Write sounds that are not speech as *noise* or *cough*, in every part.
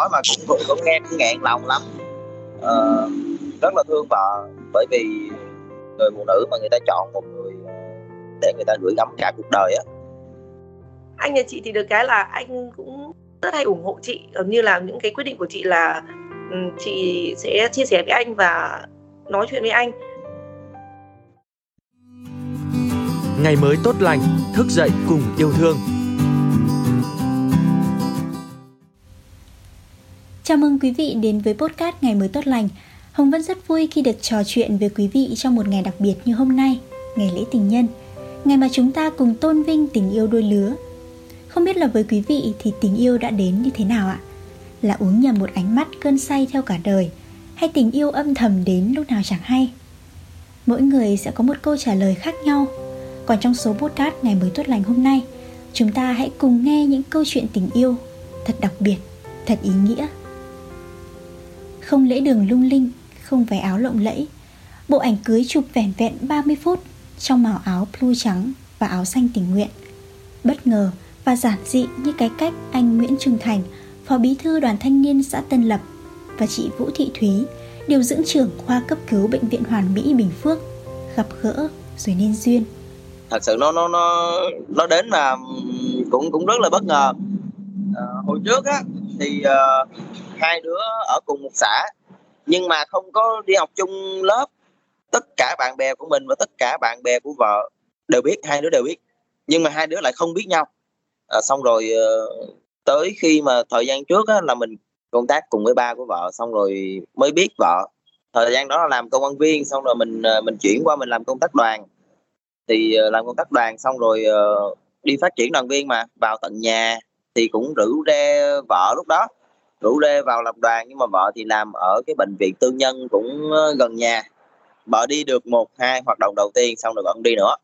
nói mà cũng cũng nghe cũng nghẹn lòng lắm. Ờ, rất là thương vợ bởi vì người phụ nữ mà người ta chọn một người ờ, để người ta gửi gắm cả cuộc đời á. Anh nhà chị thì được cái là anh cũng rất hay ủng hộ chị. Gần như là những cái quyết định của chị là chị sẽ chia sẻ với anh và nói chuyện với anh. Ngày mới tốt lành thức dậy cùng yêu thương Chào mừng quý vị đến với podcast Ngày mới tốt lành. Hồng Vân rất vui khi được trò chuyện với quý vị trong một ngày đặc biệt như hôm nay, ngày lễ tình nhân. Ngày mà chúng ta cùng tôn vinh tình yêu đôi lứa. Không biết là với quý vị thì tình yêu đã đến như thế nào ạ? Là uống nhầm một ánh mắt cơn say theo cả đời hay tình yêu âm thầm đến lúc nào chẳng hay? Mỗi người sẽ có một câu trả lời khác nhau. Còn trong số podcast Ngày mới tốt lành hôm nay, chúng ta hãy cùng nghe những câu chuyện tình yêu thật đặc biệt, thật ý nghĩa không lễ đường lung linh, không váy áo lộng lẫy. Bộ ảnh cưới chụp vẻn vẹn 30 phút trong màu áo blue trắng và áo xanh tình nguyện. Bất ngờ và giản dị như cái cách anh Nguyễn Trung Thành, Phó Bí thư Đoàn Thanh niên xã Tân Lập và chị Vũ Thị Thúy, điều dưỡng trưởng khoa cấp cứu bệnh viện Hoàn Mỹ Bình Phước gặp gỡ rồi nên duyên. Thật sự nó nó nó nó đến mà cũng cũng rất là bất ngờ. À, hồi trước á thì uh, hai đứa ở cùng một xã. Nhưng mà không có đi học chung lớp. Tất cả bạn bè của mình và tất cả bạn bè của vợ đều biết hai đứa đều biết. Nhưng mà hai đứa lại không biết nhau. À, xong rồi ờ, tới khi mà thời gian trước á, là mình công tác cùng với ba của vợ xong rồi mới biết vợ. Thời gian đó là làm công an viên xong rồi mình ờ, mình chuyển qua mình làm công tác đoàn. Thì ờ, làm công tác đoàn xong rồi đi phát triển đoàn viên mà vào tận nhà thì cũng rủ rê vợ lúc đó rủ rê vào lập đoàn nhưng mà vợ thì làm ở cái bệnh viện tư nhân cũng ờ, gần nhà. Vợ đi được một hai hoạt động đầu tiên xong rồi vợ không đi nữa.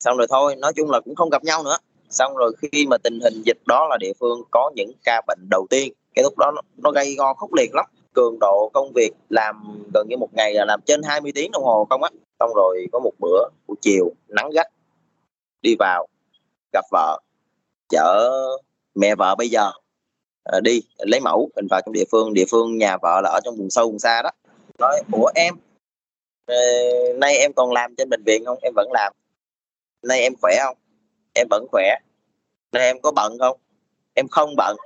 Xong rồi thôi nói chung là cũng không gặp nhau nữa. Xong rồi khi mà tình hình dịch đó là địa phương có những ca bệnh đầu tiên cái lúc đó nó, nó gây go khốc liệt lắm. Cường độ công việc làm gần như một ngày là làm trên 20 tiếng đồng hồ không á. Xong rồi có một bữa buổi chiều nắng gắt đi vào gặp vợ chở mẹ vợ bây giờ. Ờ, đi, lấy mẫu, mình vào trong địa phương địa phương nhà vợ là ở trong vùng sâu, vùng xa đó. Nói, ủa em ờ, nay em còn làm trên bệnh viện không? Em vẫn làm. Nay em khỏe không? Em vẫn khỏe. Nay em có bận không? Em không bận.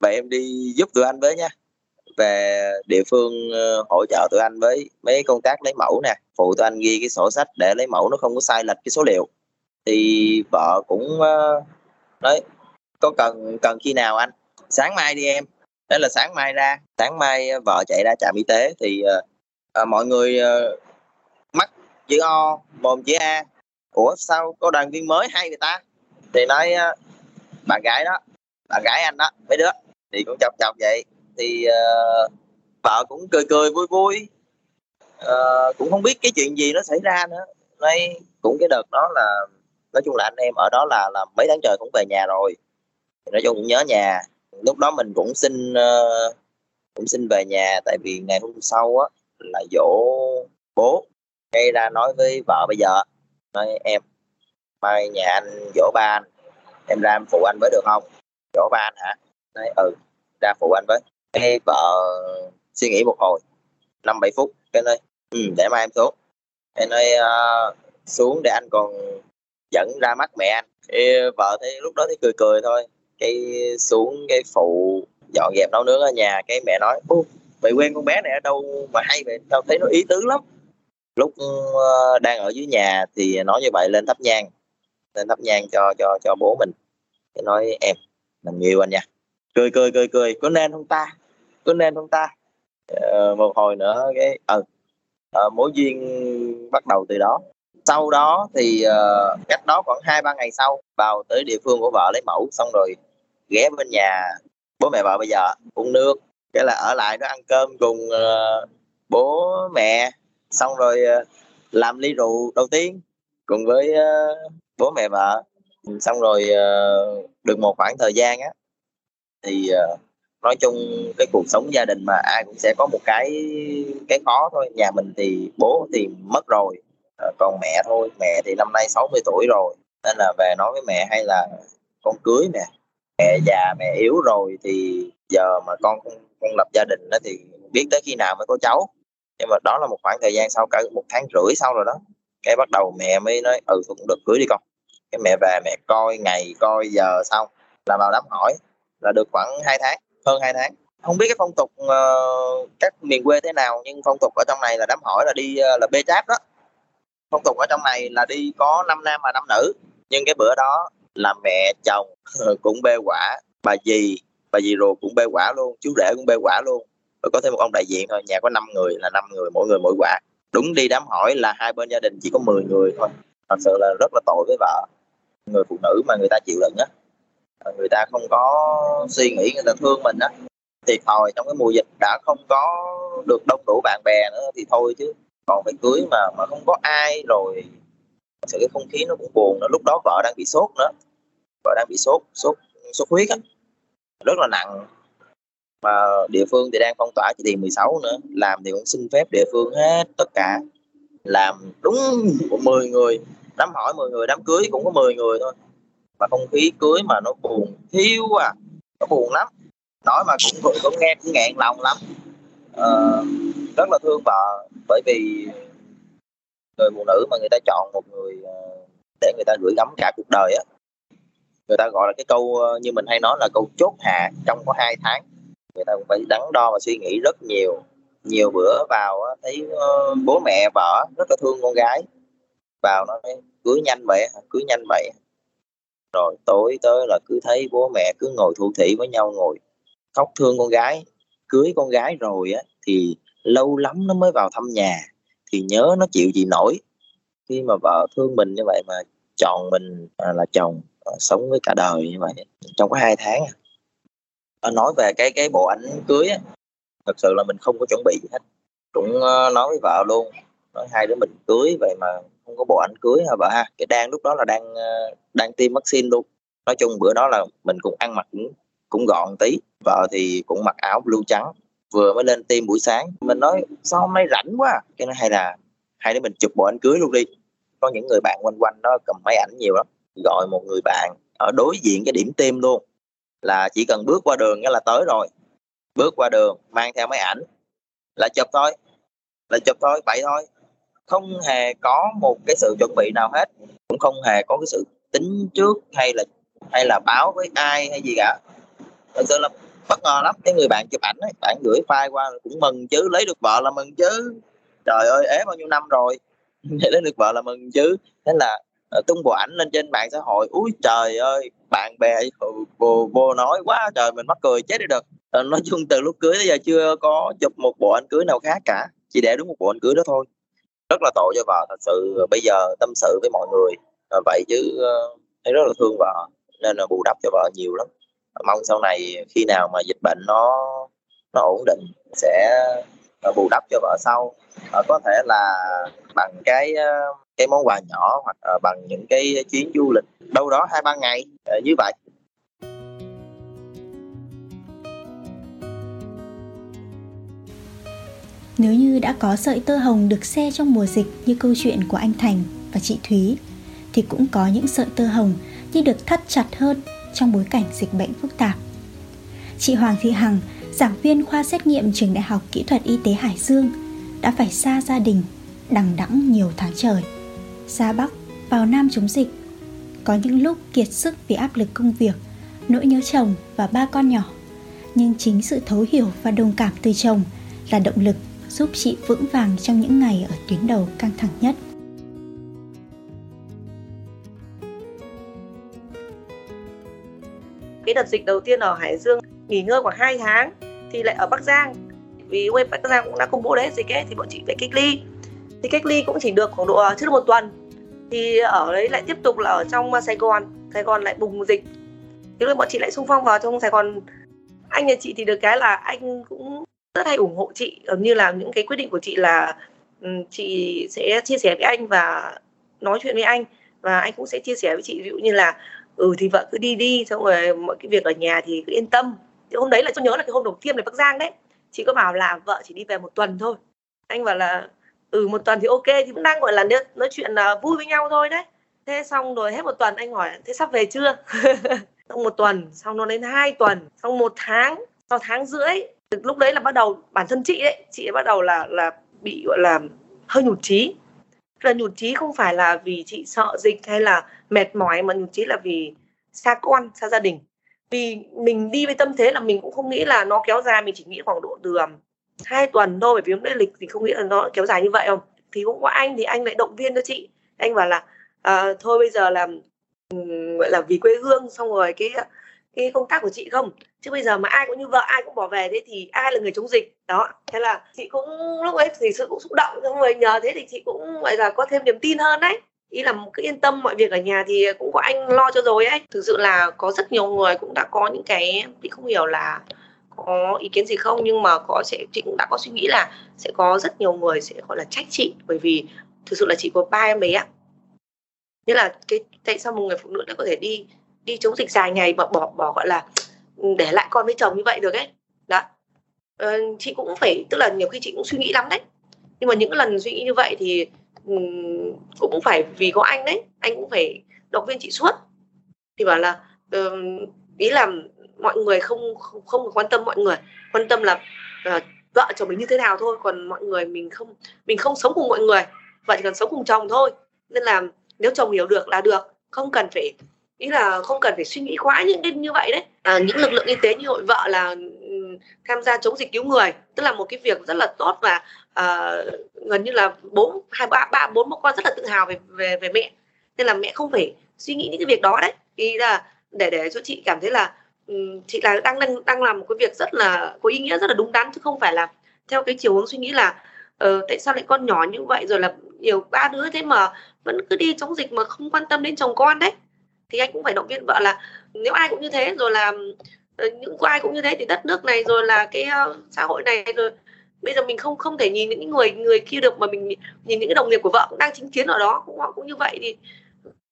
Vậy em đi giúp tụi anh với nha. Về địa phương ờ, hỗ trợ tụi anh với mấy công tác lấy mẫu nè. Phụ tụi anh ghi cái sổ sách để lấy mẫu, nó không có sai lệch cái số liệu. Thì vợ cũng nói, có cần cần khi nào anh? Sáng mai đi em. Thế là sáng mai ra sáng mai ờ, vợ chạy ra trạm y tế thì uh, mọi người uh, mắt chữ o mồm chữ a. Ủa sao có đoàn viên mới hay người ta? Thì nói uh, bạn gái đó bạn gái anh đó mấy đứa thì cũng chọc chọc vậy. Thì uh, vợ cũng cười cười vui vui. Uh, cũng không biết cái chuyện gì nó xảy ra nữa. Nói cũng cái đợt đó là nói chung là anh em ở đó là là mấy tháng trời cũng về nhà rồi. Nói chung cũng nhớ nhà lúc đó mình cũng xin uh, cũng xin về nhà tại vì ngày hôm sau á là dỗ bố gây ra nói với vợ bây giờ nói em mai nhà anh dỗ ba anh em ra em phụ anh với được không? Dỗ ba anh hả? Nói ừ ra phụ anh với. Cái vợ suy nghĩ một hồi năm bảy phút cái nói ừ để mai em xuống. Cái nói uh, xuống để anh còn dẫn ra mắt mẹ anh. Thì vợ thấy lúc đó thì cười cười thôi cái xuống cái phụ dọn dẹp nấu nướng ở nhà cái mẹ nói mày quen con bé này ở đâu mà hay vậy? Tao thấy nó ý tứ lắm. Lúc ờ, đang ở dưới nhà thì nói như vậy lên thắp nhang lên thắp nhang cho cho cho bố mình. Cái nói em mình nhiều anh nha. Cười cười cười cười có nên không ta? Có nên không ta? Ờ, một hồi nữa cái ừ. Uh, mối duyên bắt đầu từ đó. Sau đó thì uh, cách đó khoảng hai ba ngày sau vào tới địa phương của vợ lấy mẫu xong rồi ghé bên nhà bố mẹ vợ bây giờ uống nước cái là ở lại đó ăn cơm cùng uh, bố mẹ xong rồi uh, làm ly rượu đầu tiên cùng với uh, bố mẹ vợ. Xong rồi uh, được một khoảng thời gian á thì uh, nói chung cái cuộc sống gia đình mà ai cũng sẽ có một cái cái khó thôi. Nhà mình thì bố thì mất rồi uh, còn mẹ thôi. Mẹ thì năm nay 60 tuổi rồi nên là về nói với mẹ hay là con cưới nè mẹ già mẹ yếu rồi thì giờ mà con con lập gia đình đó thì biết tới khi nào mới có cháu. Nhưng mà đó là một khoảng thời gian sau cả một tháng rưỡi sau rồi đó cái bắt đầu mẹ mới nói ừ cũng được cưới đi con. Cái mẹ về mẹ coi ngày coi giờ xong là vào đám hỏi là được khoảng 2 tháng hơn 2 tháng. Không biết cái phong tục uh, các miền quê thế nào nhưng phong tục ở trong này là đám hỏi là đi uh, là bê cháp đó. Phong tục ở trong này là đi có năm nam và năm nữ nhưng cái bữa đó là mẹ, chồng ờ, cũng bê quả. Bà dì bà dì ruột cũng bê quả luôn, chú rể cũng bê quả luôn. Rồi có thêm một ông đại diện thôi, nhà có 5 người là năm người, mỗi người mỗi quả. Đúng đi đám hỏi là hai bên gia đình chỉ có 10 người thôi. Thật sự là rất là tội với vợ. Người phụ nữ mà người ta chịu đựng á. Người ta không có suy nghĩ, người ta thương mình á. Thì thòi trong cái mùa dịch đã không có được đông đủ bạn bè nữa thì thôi chứ. Còn phải cưới mà mà không có ai rồi sự cái không khí nó cũng buồn nữa. Lúc đó vợ đang bị sốt nữa vợ đang bị sốt sốt sốt huyết á. Rất là nặng. Mà địa phương thì đang phong tỏa chỉ thị 16 nữa làm thì cũng xin phép địa phương hết tất cả. Làm đúng 10 người đám hỏi 10 người đám cưới cũng có 10 người thôi. Mà không khí cưới mà nó buồn thiếu à nó buồn lắm. Nói mà cũng cũng, cũng nghe cũng nghẹn lòng lắm. À, rất là thương vợ bởi vì người phụ nữ mà người ta chọn một người ờ, để người ta gửi gắm cả cuộc đời á người ta gọi là cái câu ờ, như mình hay nói là câu chốt hạ trong có hai tháng. Người ta cũng phải đắn đo và suy nghĩ rất nhiều. Nhiều bữa vào thấy ờ, bố mẹ vợ rất là thương con gái. Vào nó nói, cưới nhanh vậy cưới nhanh vậy rồi tối tới là cứ thấy bố mẹ cứ ngồi thủ thị với nhau ngồi, khóc thương con gái. Cưới con gái rồi á, thì lâu lắm nó mới vào thăm nhà, thì nhớ nó chịu gì nổi. Khi mà vợ thương mình như vậy mà chọn mình à, là chồng Ờ, sống với cả đời như vậy. Trong có hai tháng à. Ờ, nói về cái cái bộ ảnh cưới á, thật sự là mình không có chuẩn bị gì hết. Cũng ờ, nói với vợ luôn, nói hai đứa mình cưới vậy mà không có bộ ảnh cưới hả vợ ha? Cái đang lúc đó là đang đang tiêm vaccine luôn. Nói chung bữa đó là mình cũng ăn mặc cũng cũng gọn tí. Vợ thì cũng mặc áo blue trắng. Vừa mới lên tiêm buổi sáng, mình nói, sao hôm nay rảnh quá à? cái nó hay là hai đứa mình chụp bộ ảnh cưới luôn đi. Có những người bạn quanh quanh đó cầm máy ảnh nhiều lắm gọi một người bạn ở đối diện cái điểm tiêm luôn. Là chỉ cần bước qua đường là tới rồi. Bước qua đường, mang theo máy ảnh. Là chụp thôi. Là chụp thôi, vậy thôi. Không hề có một cái sự chuẩn bị nào hết. Cũng không hề có cái sự tính trước hay là hay là báo với ai hay gì cả. Thật sự là bất ngờ lắm. Cái người bạn chụp ảnh ấy, bạn gửi file qua cũng mừng chứ. Lấy được vợ là mừng chứ. Trời ơi, ế bao nhiêu năm rồi. Để *laughs* lấy được vợ là mừng chứ. Thế là Ờ, tung bộ ảnh lên trên mạng xã hội. Úi trời ơi bạn bè vô, vô nói quá trời mình mắc cười chết đi được. Ờ, nói chung từ lúc cưới tới giờ chưa có chụp một bộ ảnh cưới nào khác cả chỉ để đúng một bộ ảnh cưới đó thôi. Rất là tội cho vợ thật sự ờ, bây giờ tâm sự với mọi người vậy chứ thấy rất là thương vợ nên là bù đắp cho vợ nhiều lắm. Mong sau này khi nào mà dịch bệnh nó nó ổn định sẽ Ờ, bù đắp cho vợ sau ờ, có thể là bằng cái ờ, cái món quà nhỏ hoặc bằng những cái chuyến du lịch đâu đó hai ba ngày như vậy Nếu như đã có sợi tơ hồng được xe trong mùa dịch như câu chuyện của anh Thành và chị Thúy thì cũng có những sợi tơ hồng như được thắt chặt hơn trong bối cảnh dịch bệnh phức tạp. Chị Hoàng Thị Hằng, giảng viên khoa xét nghiệm trường Đại học Kỹ thuật Y tế Hải Dương, đã phải xa gia đình, đằng đẵng nhiều tháng trời. Ra Bắc, vào Nam chống dịch. Có những lúc kiệt sức vì áp lực công việc, nỗi nhớ chồng và ba con nhỏ. Nhưng chính sự thấu hiểu và đồng cảm từ chồng là động lực giúp chị vững vàng trong những ngày ở tuyến đầu căng thẳng nhất. cái đợt dịch đầu tiên ở Hải Dương nghỉ ngơi khoảng 2 tháng thì lại ở Bắc Giang. Vì quê Bắc Giang cũng đã công bố đấy, dịch ấy, thì bọn chị phải cách ly. Thì cách ly cũng chỉ được khoảng độ ờ, chưa được một tuần. Thì ở đấy lại tiếp tục là ở trong ờ, Sài Gòn. Sài Gòn lại bùng dịch. Thế rồi bọn chị lại xung phong vào trong Sài Gòn. Anh nhà chị thì được cái là anh cũng rất hay ủng hộ chị. Ờ, như là những cái quyết định của chị là chị sẽ chia sẻ với anh và nói chuyện với anh. Và anh cũng sẽ chia sẻ với chị. Ví dụ như là ừ thì vợ cứ đi đi, xong rồi mọi cái việc ở nhà thì cứ yên tâm thì hôm đấy là tôi nhớ là cái hôm đầu tiên này bắc giang đấy. Chị có bảo là vợ chỉ đi về một tuần thôi. Anh bảo là ừ một tuần thì ok, thì cũng đang, gọi là, nói chuyện là vui với nhau thôi đấy. Thế xong rồi hết một tuần, anh hỏi, thế sắp về chưa? *laughs* Xong một tuần, xong nó đến hai tuần, xong một tháng, sau tháng rưỡi, lúc đấy là bắt đầu bản thân chị đấy chị bắt đầu là là bị, gọi là, hơi nhụt chí. Là nhụt chí không phải là vì chị sợ dịch hay là mệt mỏi mà nhụt chí là vì xa con, xa gia đình vì mình đi với tâm thế là mình cũng không nghĩ là nó kéo dài mình chỉ nghĩ khoảng độ từ um, hai tuần thôi bởi vì hôm nay lịch thì không nghĩ là nó kéo dài như vậy không thì cũng có anh thì anh lại động viên cho chị. Anh bảo là à, thôi bây giờ là um, gọi là vì quê hương xong rồi cái cái công tác của chị không? Chứ bây giờ mà ai cũng như vợ ai cũng bỏ về thế thì ai là người chống dịch? Đó thế là chị cũng lúc ấy thì sự cũng xúc động xong rồi nhờ thế thì chị cũng gọi là có thêm niềm tin hơn đấy ý là cứ yên tâm mọi việc ở nhà thì cũng có anh lo cho rồi ấy. Thực sự là có rất nhiều người cũng đã có những cái chị không hiểu là có ý kiến gì không nhưng mà có sẽ chị cũng đã có suy nghĩ là sẽ có rất nhiều người sẽ gọi là trách chị. Bởi vì thực sự là chị có ba em bé ạ. Nghĩa là cái tại sao một người phụ nữ đã có thể đi đi chống dịch dài ngày mà bỏ bỏ gọi là ừ, để lại con với chồng như vậy được ấy? Đó. Ờ, chị cũng phải tức là nhiều khi chị cũng suy nghĩ lắm đấy. Nhưng mà những lần suy nghĩ như vậy thì cũng phải vì có anh đấy anh cũng phải động viên chị suốt. Thì bảo là uh, ý là mọi người không không, không quan tâm mọi người quan tâm là uh, vợ chồng mình như thế nào thôi còn mọi người mình không mình không sống cùng mọi người vợ chỉ cần sống cùng chồng thôi. Nên là nếu chồng hiểu được là được không cần phải ý là không cần phải suy nghĩ quá những cái như vậy đấy. À, những lực lượng y tế như hội vợ là tham gia chống dịch cứu người tức là một cái việc rất là tốt và uh, gần như là bốn hai ba ba bốn bố con rất là tự hào về về về mẹ. Nên là mẹ không phải suy nghĩ những cái việc đó đấy. Thì là để để cho chị cảm thấy là um, chị là đang đang đang làm một cái việc rất là có ý nghĩa rất là đúng đắn chứ không phải là theo cái chiều hướng suy nghĩ là uh, tại sao lại con nhỏ như vậy rồi là nhiều ba đứa thế mà vẫn cứ đi chống dịch mà không quan tâm đến chồng con đấy. Thì anh cũng phải động viên vợ là nếu ai cũng như thế rồi là ờ, những ai cũng như thế thì đất nước này rồi là cái uh, xã hội này rồi bây giờ mình không không thể nhìn những người người kia được mà mình nhìn những cái đồng nghiệp của vợ cũng đang chính chiến ở đó, cũng, họ cũng như vậy thì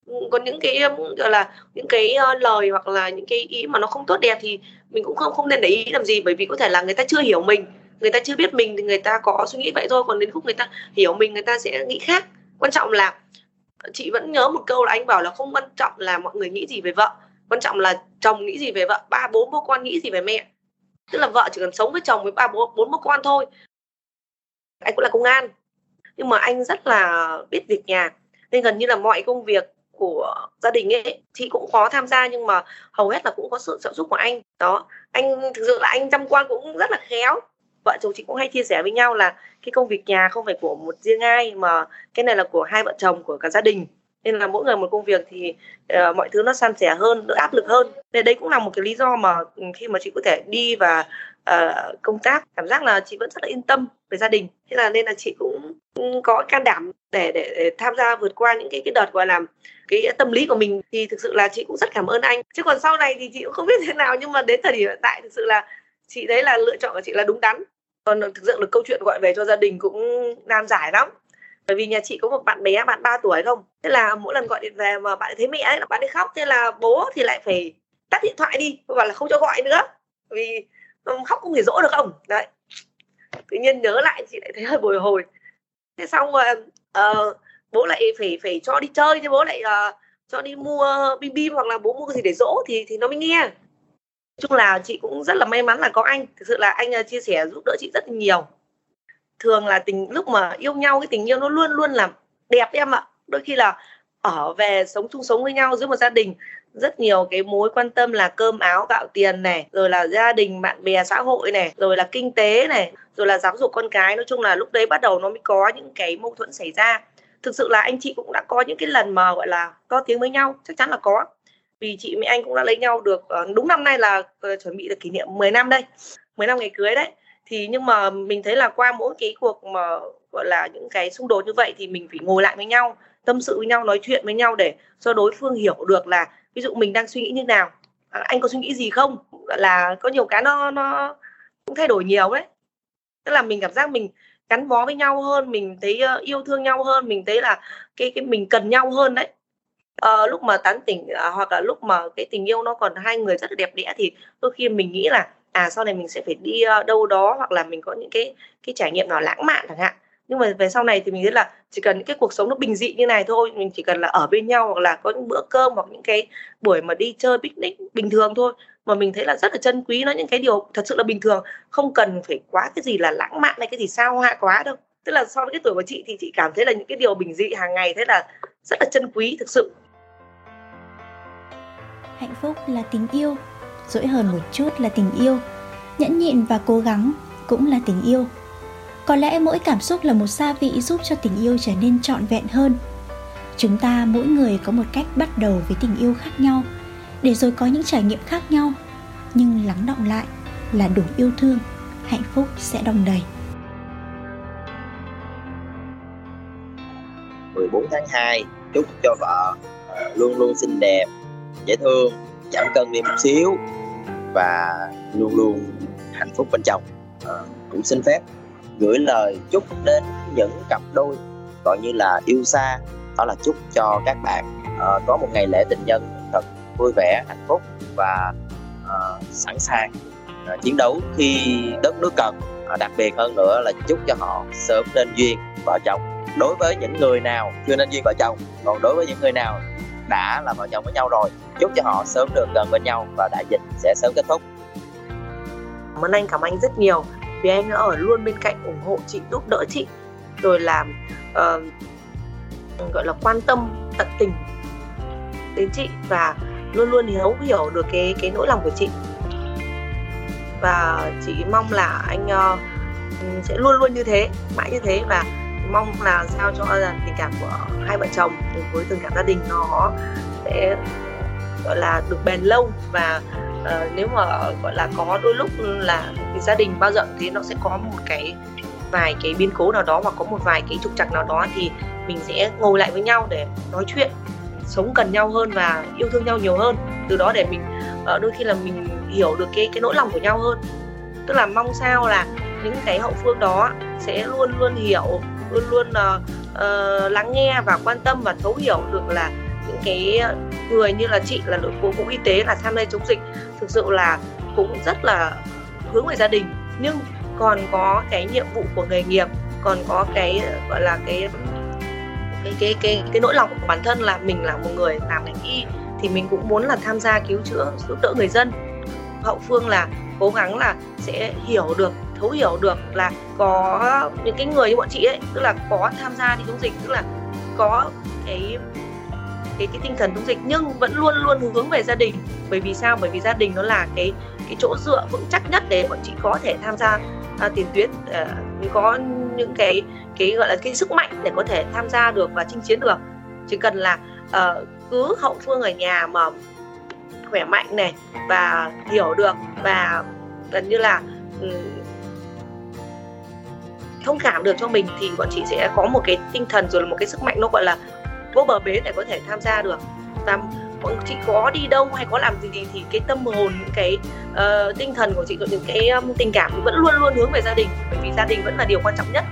ừ, còn những cái um, gọi là, những cái ờ, lời hoặc là những cái ý mà nó không tốt đẹp thì mình cũng không không nên để ý làm gì, bởi vì có thể là người ta chưa hiểu mình, người ta chưa biết mình thì người ta có suy nghĩ vậy thôi, còn đến lúc người ta hiểu mình, người ta sẽ nghĩ khác. Quan trọng là chị vẫn nhớ một câu là anh bảo là không quan trọng là mọi người nghĩ gì về vợ, quan trọng là chồng nghĩ gì về vợ, ba bốn bố con nghĩ gì về mẹ tức là vợ chỉ cần sống với chồng với ba bố bốn bố con thôi. Anh cũng là công an. Nhưng mà anh rất là biết việc nhà. Nên gần như là mọi công việc của gia đình ấy, chị cũng có tham gia nhưng mà hầu hết là cũng có sự trợ giúp của anh. Đó, anh, thực sự là anh chăm quan cũng rất là khéo. Vợ chồng chị cũng hay chia sẻ với nhau là cái công việc nhà không phải của một riêng ai mà cái này là của hai vợ chồng của cả gia đình nên là mỗi người một công việc thì uh, mọi thứ nó san sẻ hơn đỡ áp lực hơn. Nên đấy cũng là một cái lý do mà khi mà chị có thể đi và uh, công tác cảm giác là chị vẫn rất là yên tâm về gia đình. Thế là nên là chị cũng ừ, có can đảm để, để để tham gia vượt qua những cái cái đợt gọi là cái tâm lý của mình. Thì thực sự là chị cũng rất cảm ơn anh. Chứ còn sau này thì chị cũng không biết *laughs* thế nào. Nhưng mà đến thời điểm hiện tại thực sự là chị đấy là lựa chọn của chị là đúng đắn. Còn thực sự là câu chuyện gọi về cho gia đình cũng nan giải lắm bởi vì nhà chị có một bạn bé bạn 3 tuổi không? Thế là mỗi lần gọi điện về mà bạn thấy mẹ ấy là bạn ấy khóc. Thế là bố thì lại phải tắt điện thoại đi bảo là không cho gọi nữa. Vì ừ, khóc không thể dỗ được không đấy. Tự nhiên nhớ lại chị lại thấy hơi bồi hồi. Thế xong rồi uh, bố lại phải phải cho đi chơi chứ bố lại uh, cho đi mua bim bim hoặc là bố mua cái gì để dỗ thì thì nó mới nghe. Chung là chị cũng rất là may mắn là có anh. Thực sự là anh ờ, chia sẻ giúp đỡ chị rất nhiều thường là tình, lúc mà yêu nhau cái tình yêu nó luôn luôn là đẹp em ạ. Đôi khi là ở về sống chung sống với nhau giữa một gia đình, rất nhiều cái mối quan tâm là cơm áo gạo tiền này, rồi là gia đình, bạn bè, xã hội này, rồi là kinh tế này, rồi là giáo dục con cái. Nói chung là lúc đấy bắt đầu nó mới có những cái mâu thuẫn xảy ra. Thực sự là anh chị cũng đã có những cái lần mà, gọi là, to tiếng với nhau, chắc chắn là có. Vì chị với anh cũng đã lấy nhau được ờ, đúng năm nay là ờ, chuẩn bị được kỷ niệm 10 năm đây 10 năm ngày cưới đấy thì nhưng mà mình thấy là qua mỗi cái cuộc mà gọi là những cái xung đột như vậy thì mình phải ngồi lại với nhau tâm sự với nhau nói chuyện với nhau để cho đối phương hiểu được là ví dụ mình đang suy nghĩ như nào. À, anh có suy nghĩ gì không? Là có nhiều cái nó nó cũng thay đổi nhiều đấy. Tức là mình cảm giác mình gắn bó với nhau hơn mình thấy uh, yêu thương nhau hơn mình thấy là cái cái mình cần nhau hơn đấy. À, lúc mà tán tỉnh à, hoặc là lúc mà cái tình yêu nó còn hai người rất là đẹp đẽ thì đôi khi mình nghĩ là à sau này mình sẽ phải đi ờ, đâu đó hoặc là mình có những cái cái trải nghiệm nào lãng mạn chẳng hạn. Nhưng mà về sau này thì mình biết là chỉ cần những cái cuộc sống nó bình dị như này thôi, mình chỉ cần là ở bên nhau hoặc là có những bữa cơm hoặc những cái buổi mà đi chơi picnic bình thường thôi, mà mình thấy là rất là chân quý nó, những cái điều thật sự là bình thường, không cần phải quá cái gì là lãng mạn hay cái gì sao hoa quá đâu. Tức là so với cái tuổi của chị thì chị cảm thấy là những cái điều bình dị hàng ngày thế là rất là chân quý thực sự. Hạnh phúc là tình yêu dỗi hơn một chút là tình yêu. Nhẫn nhịn và cố gắng cũng là tình yêu. Có lẽ mỗi cảm xúc là một gia vị giúp cho tình yêu trở nên trọn vẹn hơn. Chúng ta mỗi người có một cách bắt đầu với tình yêu khác nhau, để rồi có những trải nghiệm khác nhau. Nhưng lắng động lại là đủ yêu thương, hạnh phúc sẽ đong đầy. 14 tháng 2 chúc cho vợ luôn luôn xinh đẹp, dễ thương giảm cân đi một xíu và luôn luôn hạnh phúc bên chồng. À, cũng xin phép gửi lời chúc đến những cặp đôi gọi như là yêu xa. Đó là chúc cho các bạn uh, có một ngày lễ tình nhân thật vui vẻ hạnh phúc và uh, sẵn sàng uh, chiến đấu khi đất nước cần. Uh, đặc biệt hơn nữa là chúc cho họ sớm nên duyên vợ chồng. Đối với những người nào chưa nên duyên vợ chồng còn đối với những người nào đã là vợ chồng với nhau rồi. Chúc cho họ sớm được gần bên nhau và đại dịch sẽ sớm kết thúc. Cảm ơn anh cảm ơn anh rất nhiều. Vì anh đã ở luôn bên cạnh ủng hộ chị giúp đỡ chị rồi làm uh, ờ, gọi là quan tâm tận tình đến chị và luôn luôn hiểu hiểu được cái cái nỗi lòng của chị. Và chị mong là anh uh, sẽ luôn luôn như thế mãi như thế và mong là sao cho là tình cảm của hai vợ chồng với tình cảm gia đình nó sẽ gọi là được bền lâu. Và uh, nếu mà gọi là có đôi lúc là thì gia đình bao giờ thì nó sẽ có một cái vài cái biến cố nào đó hoặc có một vài cái trục trặc nào đó thì mình sẽ ngồi lại với nhau để nói chuyện sống gần nhau hơn và yêu thương nhau nhiều hơn. Từ đó để mình uh, đôi khi là mình hiểu được cái cái nỗi lòng của nhau hơn. Tức là mong sao là những cái hậu phương đó sẽ luôn luôn hiểu luôn luôn uh, uh, lắng nghe và quan tâm và thấu hiểu được là những cái người như là chị là đội phục vụ y tế là tham gia chống dịch. Thực sự là cũng rất là hướng về gia đình. Nhưng còn có cái nhiệm vụ của nghề nghiệp còn có cái gọi là cái cái cái cái cái nỗi lòng của bản thân là mình là một người làm ngành y thì mình cũng muốn là tham gia cứu chữa giúp đỡ người dân. Hậu phương là cố gắng là sẽ hiểu được thấu hiểu được là có những cái người như bọn chị ấy tức là có tham gia đi chống dịch tức là có cái cái cái tinh thần chống dịch nhưng vẫn luôn luôn hướng về gia đình. Bởi vì sao? Bởi vì gia đình nó là cái cái chỗ dựa vững chắc nhất để bọn chị có thể tham gia à, tiền tuyến à, có những cái cái gọi là cái sức mạnh để có thể tham gia được và chinh chiến được. Chỉ cần là à, cứ hậu phương ở nhà mà khỏe mạnh này và hiểu được và gần như là ừ, thông cảm được cho mình thì bọn chị sẽ có một cái tinh thần rồi là một cái sức mạnh nó gọi là vô bờ bến để có thể tham gia được. Và bọn chị có đi đâu hay có làm gì thì thì cái tâm hồn những cái uh, tinh thần của chị những cái um, tình cảm vẫn luôn luôn hướng về gia đình. Bởi vì gia đình vẫn là điều quan trọng nhất.